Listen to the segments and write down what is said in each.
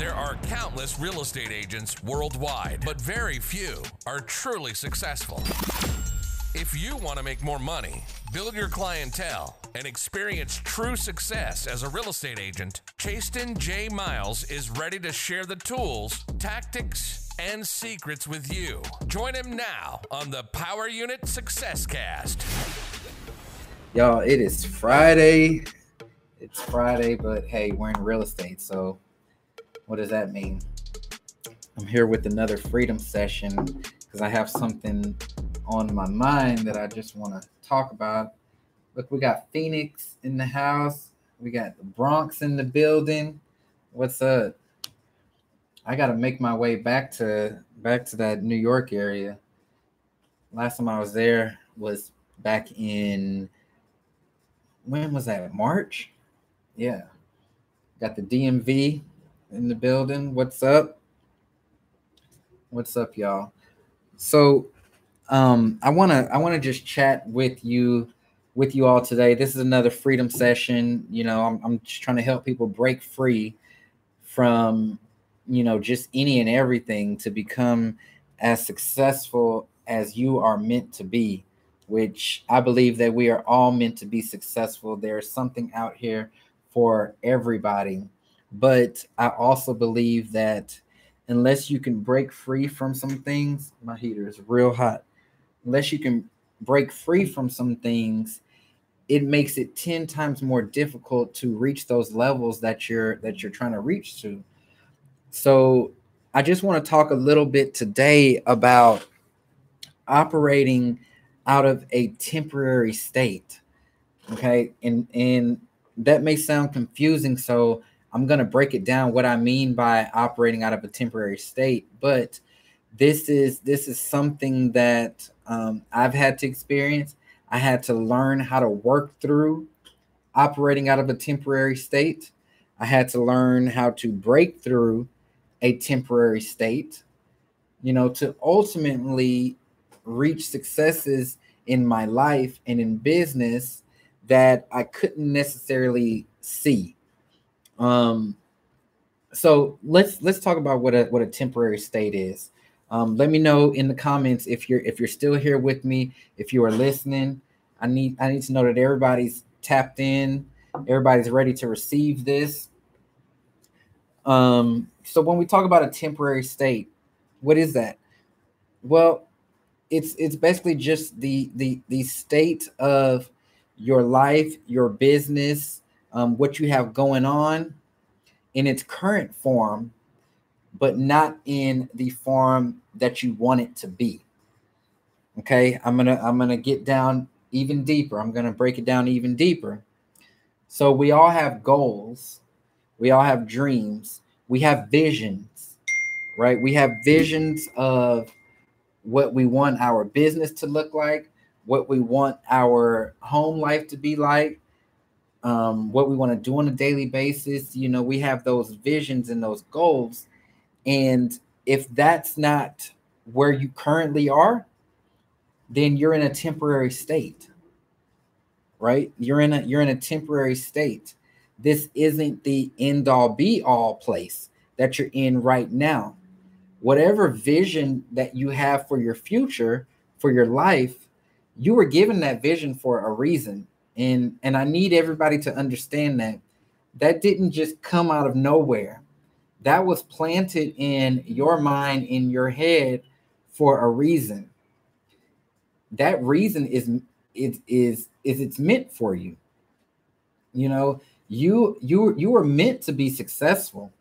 There are countless real estate agents worldwide, but very few are truly successful. If you want to make more money, build your clientele, and experience true success as a real estate agent, Chastin J. Miles is ready to share the tools, tactics, and secrets with you. Join him now on the Power Unit Success Cast. Y'all, it is Friday. It's Friday, but hey, we're in real estate. So, what does that mean? I'm here with another freedom session because I have something on my mind that I just want to talk about. Look, we got Phoenix in the house, we got the Bronx in the building. What's up? I got to make my way back to back to that New York area. Last time I was there was back in when was that? March? Yeah. Got the DMV in the building. What's up? What's up, y'all? So um I want to I want to just chat with you with you all today. This is another freedom session. You know, I'm I'm just trying to help people break free from you know just any and everything to become as successful as you are meant to be which i believe that we are all meant to be successful there's something out here for everybody but i also believe that unless you can break free from some things my heater is real hot unless you can break free from some things it makes it 10 times more difficult to reach those levels that you're that you're trying to reach to so I just want to talk a little bit today about operating out of a temporary state. Okay. And and that may sound confusing. So I'm going to break it down what I mean by operating out of a temporary state. But this is this is something that um, I've had to experience. I had to learn how to work through operating out of a temporary state. I had to learn how to break through a temporary state, you know, to ultimately reach successes in my life and in business that I couldn't necessarily see. Um, so let's let's talk about what a what a temporary state is. Um, let me know in the comments if you're if you're still here with me, if you are listening. I need I need to know that everybody's tapped in, everybody's ready to receive this. Um, so when we talk about a temporary state, what is that? Well, it's it's basically just the the the state of your life, your business, um, what you have going on in its current form, but not in the form that you want it to be. Okay, I'm gonna I'm gonna get down even deeper. I'm gonna break it down even deeper. So we all have goals, we all have dreams, we have visions, right? We have visions of what we want our business to look like, what we want our home life to be like, um, what we want to do on a daily basis. You know, we have those visions and those goals. And if that's not where you currently are, then you're in a temporary state. Right? You're in a you're in a temporary state this isn't the end all be all place that you're in right now. Whatever vision that you have for your future, for your life, you were given that vision for a reason. And and I need everybody to understand that that didn't just come out of nowhere. That was planted in your mind in your head for a reason. That reason is is is is it's meant for you. You know, you you you are meant to be successful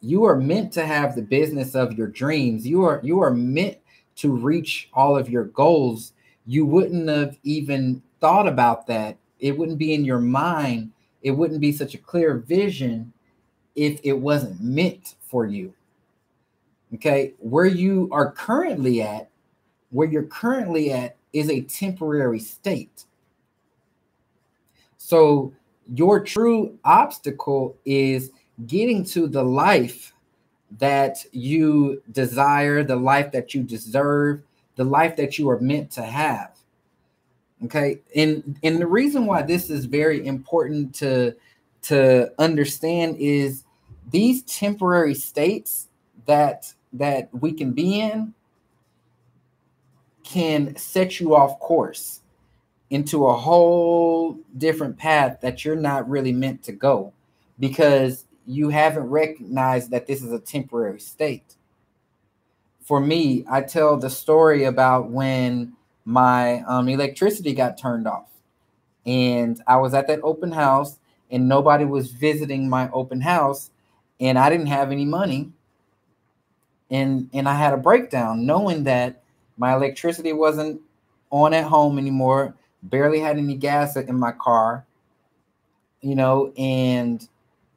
you are meant to have the business of your dreams you are you are meant to reach all of your goals you wouldn't have even thought about that. It wouldn't be in your mind. It wouldn't be such a clear vision if it wasn't meant for you. Okay? Where you are currently at where you're currently at is a temporary state. So your true obstacle is getting to the life that you desire, the life that you deserve, the life that you are meant to have. Okay. And and the reason why this is very important to to understand is these temporary states that that we can be in can set you off course into a whole different path that you're not really meant to go because you haven't recognized that this is a temporary state. For me, I tell the story about when my um, electricity got turned off. And I was at that open house and nobody was visiting my open house and I didn't have any money. And and I had a breakdown knowing that my electricity wasn't on at home anymore barely had any gas in my car you know and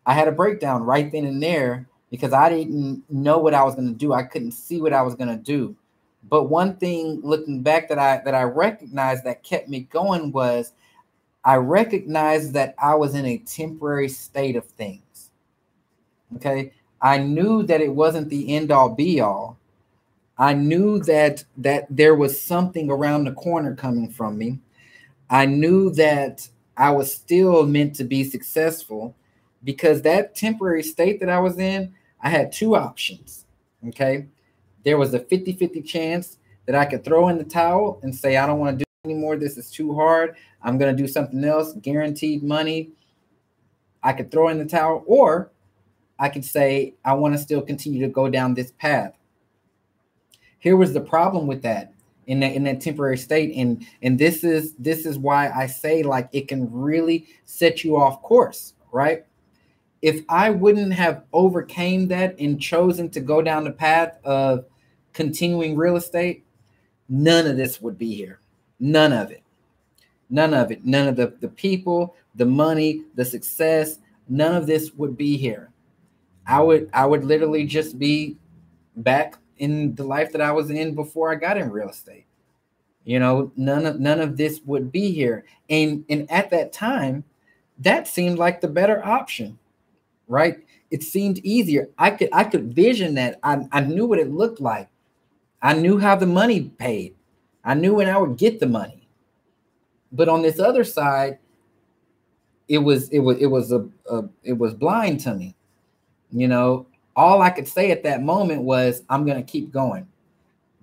I had a breakdown right then and there because I didn't know what I was going to do I couldn't see what I was going to do but one thing looking back that I that I recognized that kept me going was I recognized that I was in a temporary state of things. Okay. I knew that it wasn't the end all be all. I knew that that there was something around the corner coming from me. I knew that I was still meant to be successful because that temporary state that I was in, I had two options. Okay. There was a 50 50 chance that I could throw in the towel and say, I don't want to do anymore. This is too hard. I'm going to do something else, guaranteed money. I could throw in the towel, or I could say, I want to still continue to go down this path. Here was the problem with that in that in that temporary state and and this is this is why i say like it can really set you off course right if i wouldn't have overcame that and chosen to go down the path of continuing real estate none of this would be here. None of it. None of it. None of the the people the money the success none of this would be here. I would i would literally just be back in the life that I was in before I got in real estate. You know, none of none of this would be here. And and at that time, that seemed like the better option, right? It seemed easier. I could I could vision that. I, I knew what it looked like. I knew how the money paid. I knew when I would get the money. But on this other side, it was it was it was a, a it was blind to me. You know, all I could say at that moment was, I'm to keep going.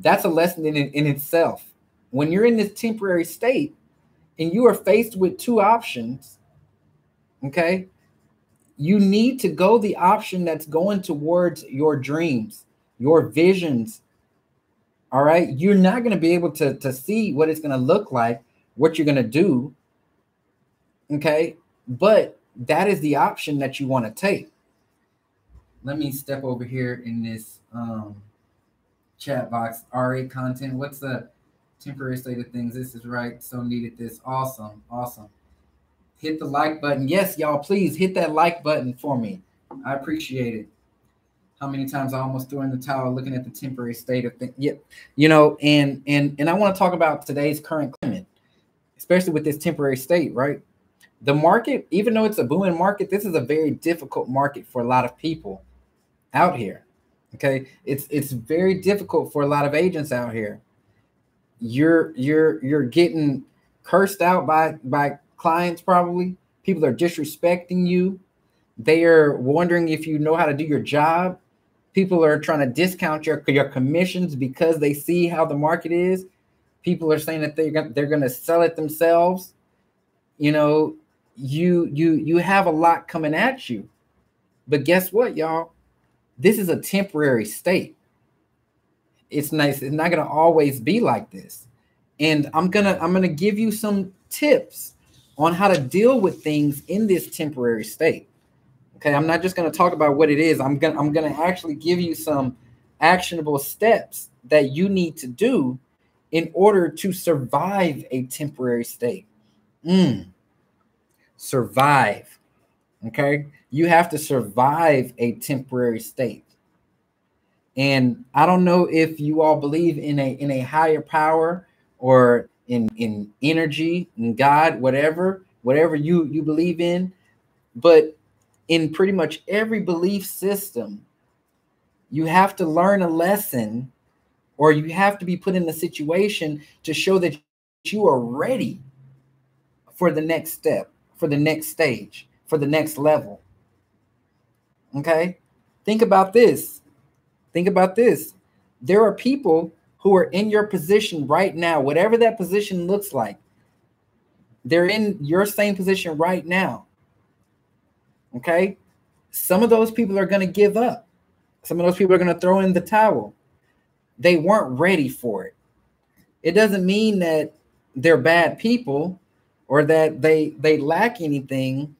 That's a lesson in, in itself. When you're in this temporary state and you are faced with two options, okay, you need to go the option that's going towards your dreams, your visions. All right. You're not going to be able to, to see what it's going to look like, what you're going to do. Okay. But that is the option that you want to take let me step over here in this um, chat box. RA content. What's the temporary state of things? This is right. So needed this. Awesome. Awesome. Hit the like button. Yes, y'all, please hit that like button for me. I appreciate it. How many times I almost threw in the towel looking at the temporary state of things. Yeah, you know, and and and I want to talk about today's current climate, especially with this temporary state, right? The market, even though it's a booming market, this is a very difficult market for a lot of people out here. Okay, it's it's very difficult for a lot of agents out here. You're you're you're getting cursed out by by clients probably. People are disrespecting you. They are wondering if you know how to do your job. People are trying to discount your your commissions because they see how the market is. People are saying that they're gonna, they're going to sell it themselves. You know, you you you have a lot coming at you. But guess what, y'all? this is a temporary state. It's nice. It's not going to always be like this. And I'm to I'm to give you some tips on how to deal with things in this temporary state. Okay, I'm not just going to talk about what it is. I'm going I'm going to actually give you some actionable steps that you need to do in order to survive a temporary state. Mm. Survive. Okay. You have to survive a temporary state. And I don't know if you all believe in a in a higher power or in in energy, in God, whatever, whatever you you believe in, but in pretty much every belief system, you have to learn a lesson or you have to be put in a situation to show that you are ready for the next step, for the next stage, for the next level. Okay? Think about this. Think about this. There are people who are in your position right now, whatever that position looks like. They're in your same position right now. Okay? Some of those people are going to give up. Some of those people are going to throw in the towel. They weren't ready for it. It doesn't mean that they're bad people or that they they lack anything.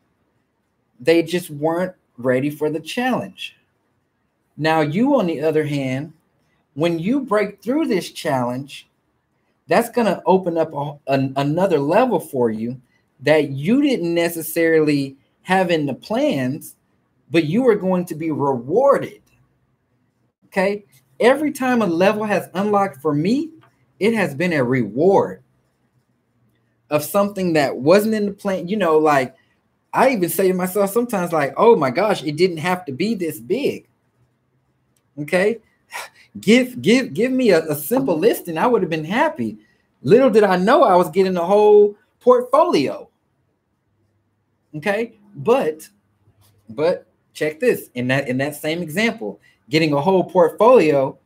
They just weren't ready for the challenge. Now, you, on the other hand, when you break through this challenge, that's going to open up a, an, another level for you that you didn't necessarily have in the plans, but you are going to be rewarded. Okay. Every time a level has unlocked for me, it has been a reward of something that wasn't in the plan. You know, like I even say to myself sometimes, like, oh my gosh, it didn't have to be this big. Okay. Give give give me a, a simple listing. I would have been happy. Little did I know I was getting a whole portfolio. Okay, but but check this in that in that same example, getting a whole portfolio,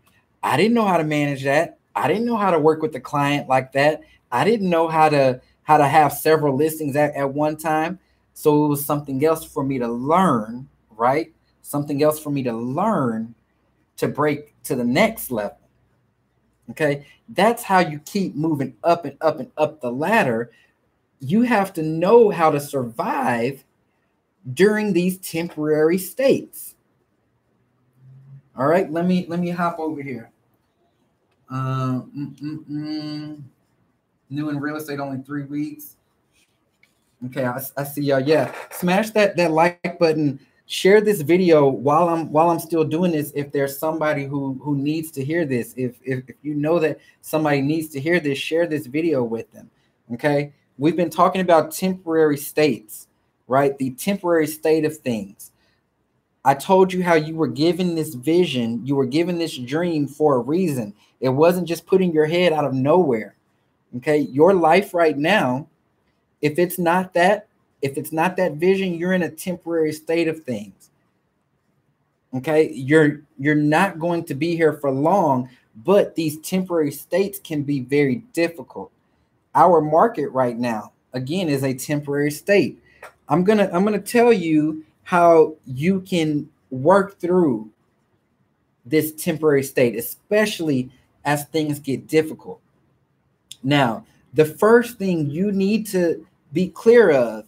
I didn't know how to manage that. I didn't know how to work with the client like that. I didn't know how to how to have several listings at, at one time. So it was something else for me to learn, right? Something else for me to learn to break to the next level. Okay, that's how you keep moving up and up and up the ladder. You have to know how to survive during these temporary states. All right, let me let me hop over here. Uh, mm, mm, mm. New in real estate, only three weeks. Okay, I, I see y'all. Yeah, smash that that like button share this video while I'm while I'm still doing this. If there's somebody who who needs to hear this, if if, if you know that somebody needs to hear this, share this video with them. Okay, we've been talking about temporary states, right? The temporary state of things. I told you how you were given this vision, you were given this dream for a reason. It wasn't just putting your head out of nowhere. Okay, your life right now, if it's not that, if it's not that vision, you're in a temporary state of things. Okay, you're you're not going to be here for long, but these temporary states can be very difficult. Our market right now, again, is a temporary state. I'm gonna I'm gonna tell you how you can work through this temporary state, especially as things get difficult. Now, the first thing you need to be clear of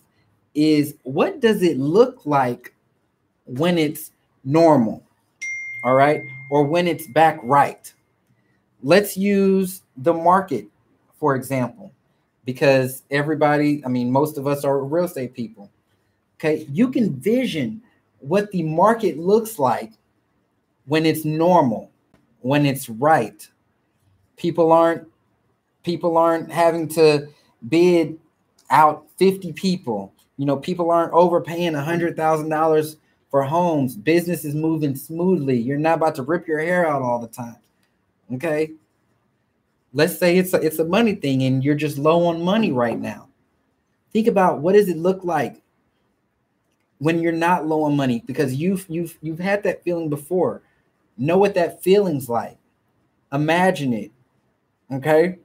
is what does it look like when it's normal? All right. Or when it's back right. Let's use the market, for example, because everybody, I mean, most of us are real estate people. Okay. You can vision what the market looks like when it's normal, when it's right. People aren't people aren't having to bid out 50 people you know, people aren't overpaying a hundred thousand dollars for homes. Business is moving smoothly. You're not about to rip your hair out all the time. Okay. Let's say it's a, it's a money thing and you're just low on money right now. Think about what does it look like when you're not low on money because you've you've you've had that feeling before. Know what that feeling's like. Imagine it. Okay?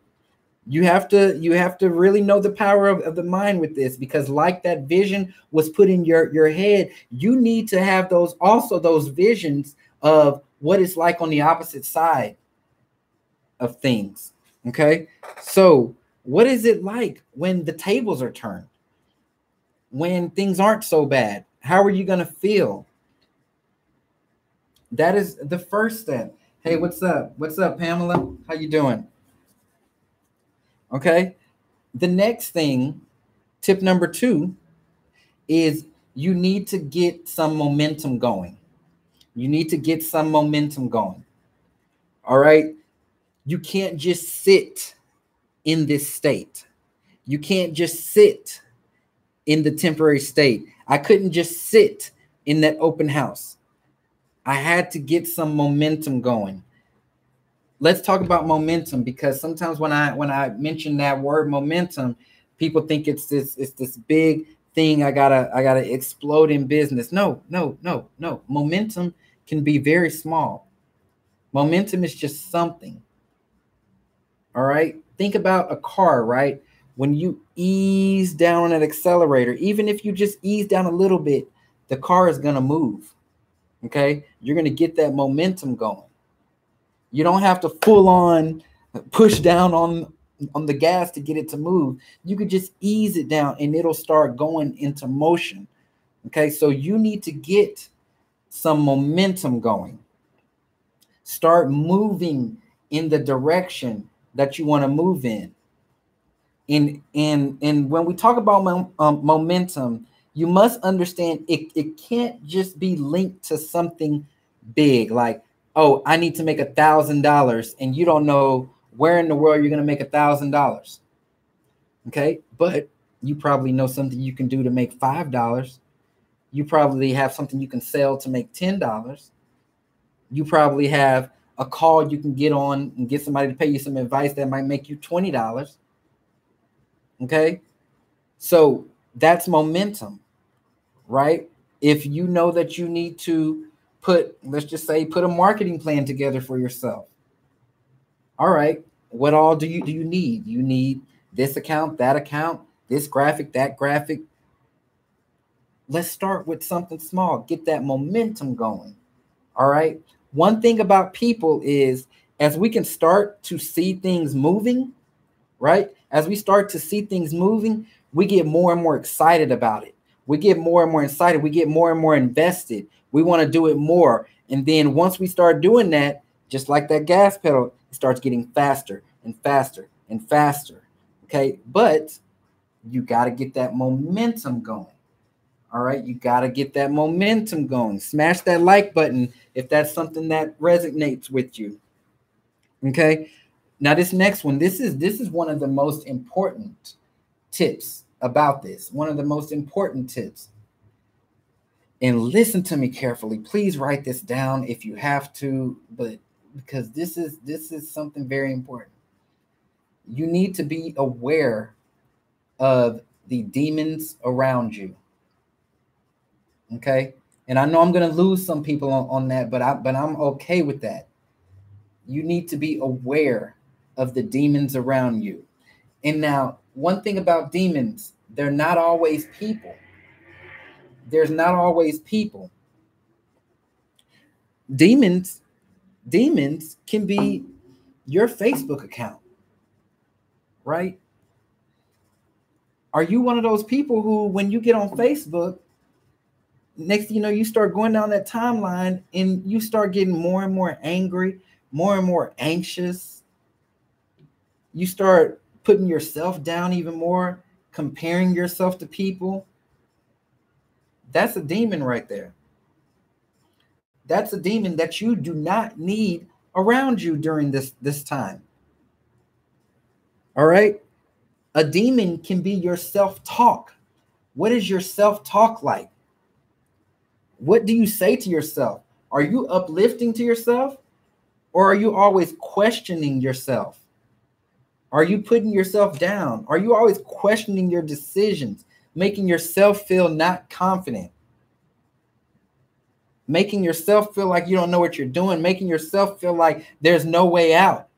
You have to you have to really know the power of, of the mind with this because like that vision was put in your your head you need to have those also those visions of what it's like on the opposite side of things okay? So what is it like when the tables are turned? When things aren't so bad how are you going to feel? That is the first step. Hey what's up? What's up pamela? How you doing Okay. The next thing, tip number two, is you need to get some momentum going. You need to get some momentum going. All right. You can't just sit in this state. You can't just sit in the temporary state. I couldn't just sit in that open house. I had to get some momentum going let's talk about momentum because sometimes when I when I mention that word momentum, people think it's this it's this big thing. I gotta, I gotta explode in business. No, no, no, no. Momentum can be very small. Momentum is just something. All right. Think about a car, right? When you ease down on an accelerator, even if you just ease down a little bit, the car is to move. Okay. You're to get that momentum going. You don't have to full on push down on on the gas to get it to move. You could just ease it down and it'll start going into motion. Okay? So you need to get some momentum going. Start moving in the direction that you want to move in. In in and when we talk about um, momentum, you must understand it, it can't just be linked to something big like oh i need to make a thousand dollars and you don't know where in the world you're to make a thousand dollars. Okay but you probably know something you can do to make five dollars. You probably have something you can sell to make ten dollars. You probably have a call you can get on and get somebody to pay you some advice that might make you twenty dollars. Okay so that's momentum right? If you know that you need to put, let's just say, put a marketing plan together for yourself. All right, what all do you do you need? You need this account, that account, this graphic, that graphic. Let's start with something small. Get that momentum going. All right. One thing about people is as we can start to see things moving, right? As we start to see things moving, we get more and more excited about it we get more and more excited. We get more and more invested. We want to do it more. And then once we start doing that, just like that gas pedal, it starts getting faster and faster and faster. Okay. But you got to get that momentum going. All right. You got to get that momentum going. Smash that like button if that's something that resonates with you. Okay. Now this next one, this is this is one of the most important tips about this. One of the most important tips. And listen to me carefully. Please write this down if you have to, but because this is this is something very important. You need to be aware of the demons around you. Okay? And I know I'm going to lose some people on, on that, but I but I'm okay with that. You need to be aware of the demons around you. And now one thing about demons, they're not always people. There's not always people. Demons, demons can be your Facebook account, right? Are you one of those people who, when you get on Facebook, next you know, you start going down that timeline and you start getting more and more angry, more and more anxious. You start putting yourself down even more, comparing yourself to people, that's a demon right there. That's a demon that you do not need around you during this this time. All right? A demon can be your self-talk. What is your self-talk like? What do you say to yourself? Are you uplifting to yourself or are you always questioning yourself? Are you putting yourself down? Are you always questioning your decisions, making yourself feel not confident? Making yourself feel like you don't know what you're doing, making yourself feel like there's no way out.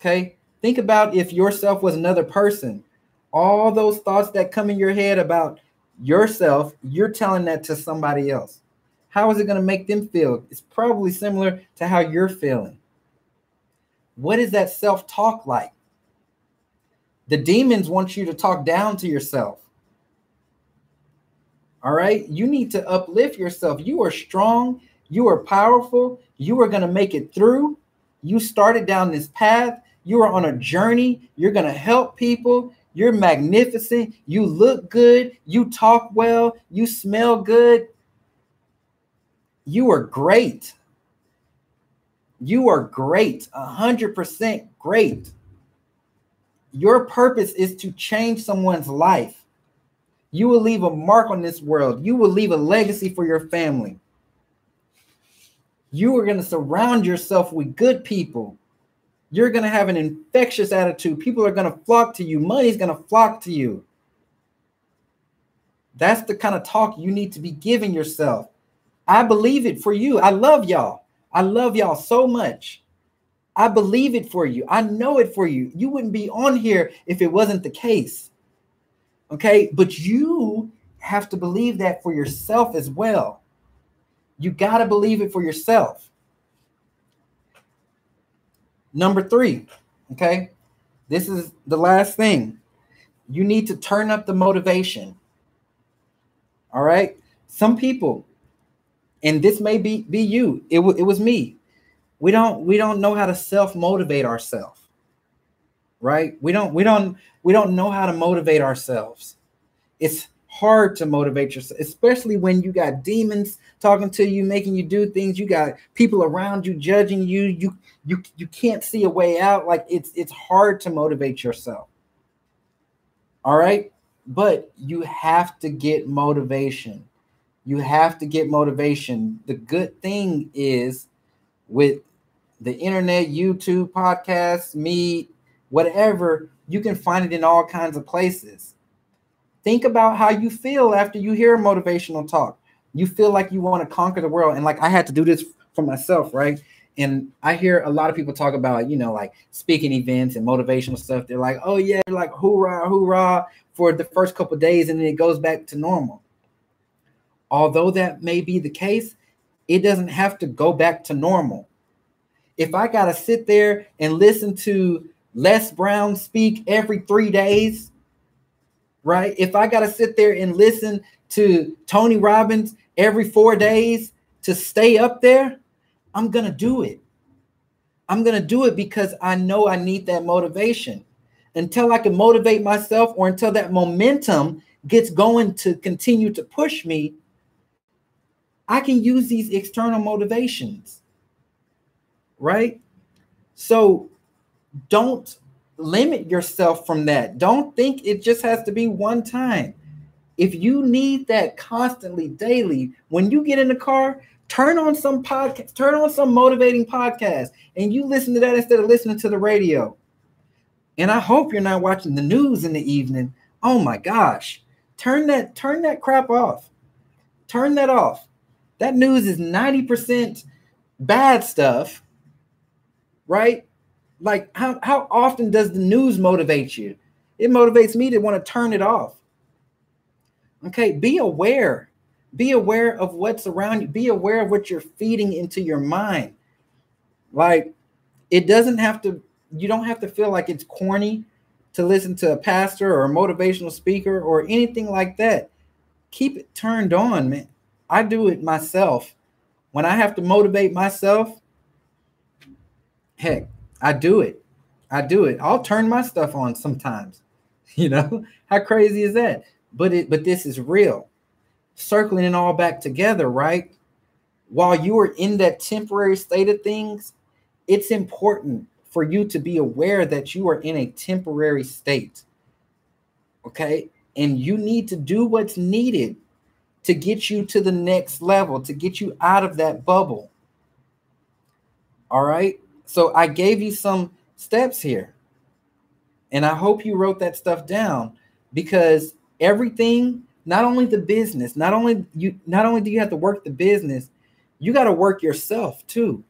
Okay? Think about if yourself was another person. All those thoughts that come in your head about yourself, you're telling that to somebody else. How is it going to make them feel? It's probably similar to how you're feeling. What is that self talk like? The demons want you to talk down to yourself. All right. You need to uplift yourself. You are strong. You are powerful. You are going to make it through. You started down this path. You are on a journey. You're going to help people. You're magnificent. You look good. You talk well. You smell good. You are great. You are great, 100% great. Your purpose is to change someone's life. You will leave a mark on this world. You will leave a legacy for your family. You are going to surround yourself with good people. You're going to have an infectious attitude. People are going to flock to you. Money's going to flock to you. That's the kind of talk you need to be giving yourself. I believe it for you. I love y'all. I love y'all so much. I believe it for you. I know it for you. You wouldn't be on here if it wasn't the case. Okay. But you have to believe that for yourself as well. You got to believe it for yourself. Number three. Okay. This is the last thing. You need to turn up the motivation. All right. Some people, and this may be be you. It, w- it was me. We don't we don't know how to self motivate ourselves right? We don't we don't we don't know how to motivate ourselves. It's hard to motivate yourself especially when you got demons talking to you making you do things. You got people around you judging you. You you you can't see a way out. Like it's it's hard to motivate yourself. All right? But you have to get motivation you have to get motivation the good thing is with the internet, YouTube, podcasts, me, whatever, you can find it in all kinds of places. Think about how you feel after you hear a motivational talk. You feel like you want to conquer the world. And like I had to do this for myself, right? And I hear a lot of people talk about, you know, like speaking events and motivational stuff. They're like, oh, yeah, like hoorah, hoorah for the first couple days, and then it goes back to normal. Although that may be the case, it doesn't have to go back to normal if I got to sit there and listen to Les Brown speak every three days, right? If I got to sit there and listen to Tony Robbins every four days to stay up there, I'm going to do it. I'm going to do it because I know I need that motivation. Until I can motivate myself or until that momentum gets going to continue to push me, I can use these external motivations right? So don't limit yourself from that. Don't think it just has to be one time. If you need that constantly, daily, when you get in the car, turn on some podcast, turn on some motivating podcast, and you listen to that instead of listening to the radio. And I hope you're not watching the news in the evening. Oh my gosh. Turn that turn that crap off. Turn that off. That news is 90% bad stuff right? Like how, how often does the news motivate you? It motivates me to want to turn it off. Okay, be aware. Be aware of what's around you. Be aware of what you're feeding into your mind. Like it doesn't have to, you don't have to feel like it's corny to listen to a pastor or a motivational speaker or anything like that. Keep it turned on, man. I do it myself. When I have to motivate myself, Heck, I do it. I do it. I'll turn my stuff on sometimes. You know, how crazy is that? But it but this is real. Circling it all back together, right? While you are in that temporary state of things, it's important for you to be aware that you are in a temporary state. Okay? And you need to do what's needed to get you to the next level, to get you out of that bubble. All right? So I gave you some steps here. And I hope you wrote that stuff down because everything, not only the business, not only you not only do you have to work the business, you got to work yourself too.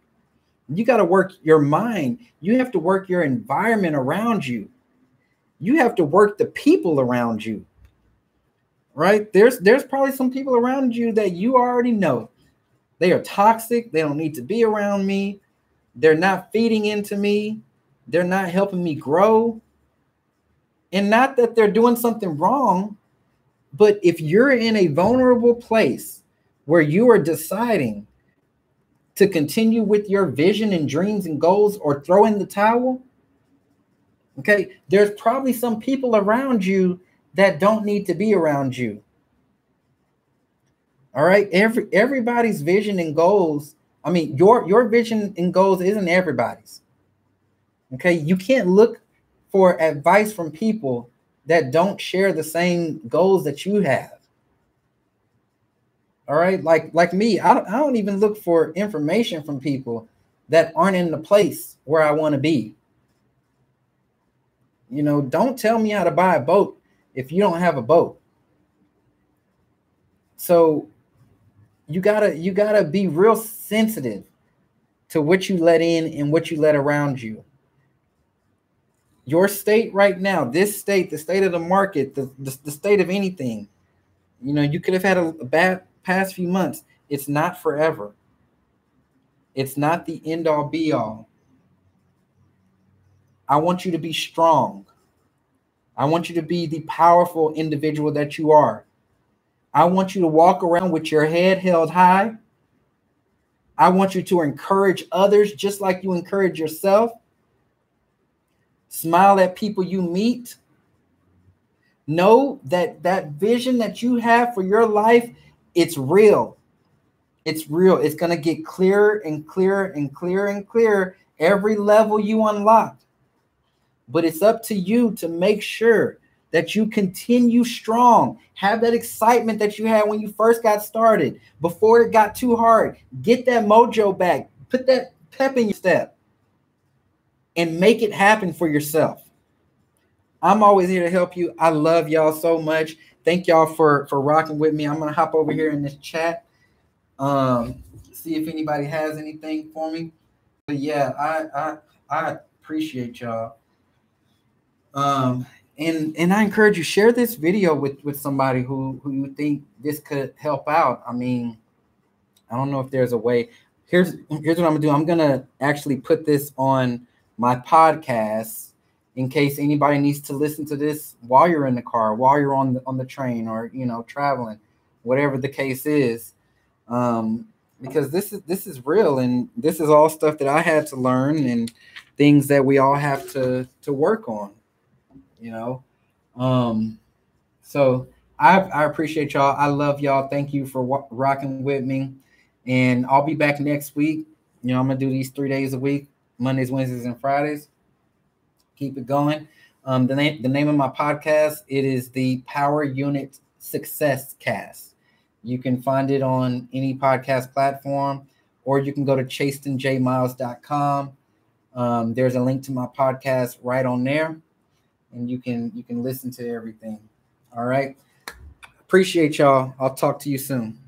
You got to work your mind. You have to work your environment around you. You have to work the people around you. Right? There's there's probably some people around you that you already know. They are toxic. They don't need to be around me. They're not feeding into me. They're not helping me grow. And not that they're doing something wrong, but if you're in a vulnerable place where you are deciding to continue with your vision and dreams and goals or throw in the towel, okay, there's probably some people around you that don't need to be around you. All right, every everybody's vision and goals I mean, your your vision and goals isn't everybody's. Okay, you can't look for advice from people that don't share the same goals that you have. All right, like like me, I don't, I don't even look for information from people that aren't in the place where I want to be. You know, don't tell me how to buy a boat if you don't have a boat. So you gotta you gotta be real sensitive to what you let in and what you let around you. Your state right now, this state, the state of the market, the, the, the state of anything, you know, you could have had a, a bad past few months. It's not forever. It's not the end all be all. I want you to be strong. I want you to be the powerful individual that you are. I want you to walk around with your head held high. I want you to encourage others just like you encourage yourself. Smile at people you meet. Know that that vision that you have for your life, it's real. It's real. It's going to get clearer and clearer and clearer and clearer every level you unlock. But it's up to you to make sure that you continue strong. Have that excitement that you had when you first got started before it got too hard. Get that mojo back. Put that pep in your step and make it happen for yourself. I'm always here to help you. I love y'all so much. Thank y'all for for rocking with me. I'm gonna hop over here in this chat, um, see if anybody has anything for me. But yeah, I I I appreciate y'all. Um, and and I encourage you share this video with with somebody who who you think this could help out. I mean, I don't know if there's a way. Here's here's what I'm gonna do. I'm gonna actually put this on my podcast in case anybody needs to listen to this while you're in the car, while you're on the on the train, or you know traveling, whatever the case is. Um, because this is this is real, and this is all stuff that I had to learn, and things that we all have to to work on you know. Um, so I I appreciate y'all. I love y'all. Thank you for rocking with me, and I'll be back next week. You know, I'm gonna do these three days a week: Mondays, Wednesdays, and Fridays. Keep it going. Um, the name the name of my podcast it is the Power Unit Success Cast. You can find it on any podcast platform, or you can go to chastinjmiles.com. Um, there's a link to my podcast right on there and you can you can listen to everything. All right. Appreciate y'all. I'll talk to you soon.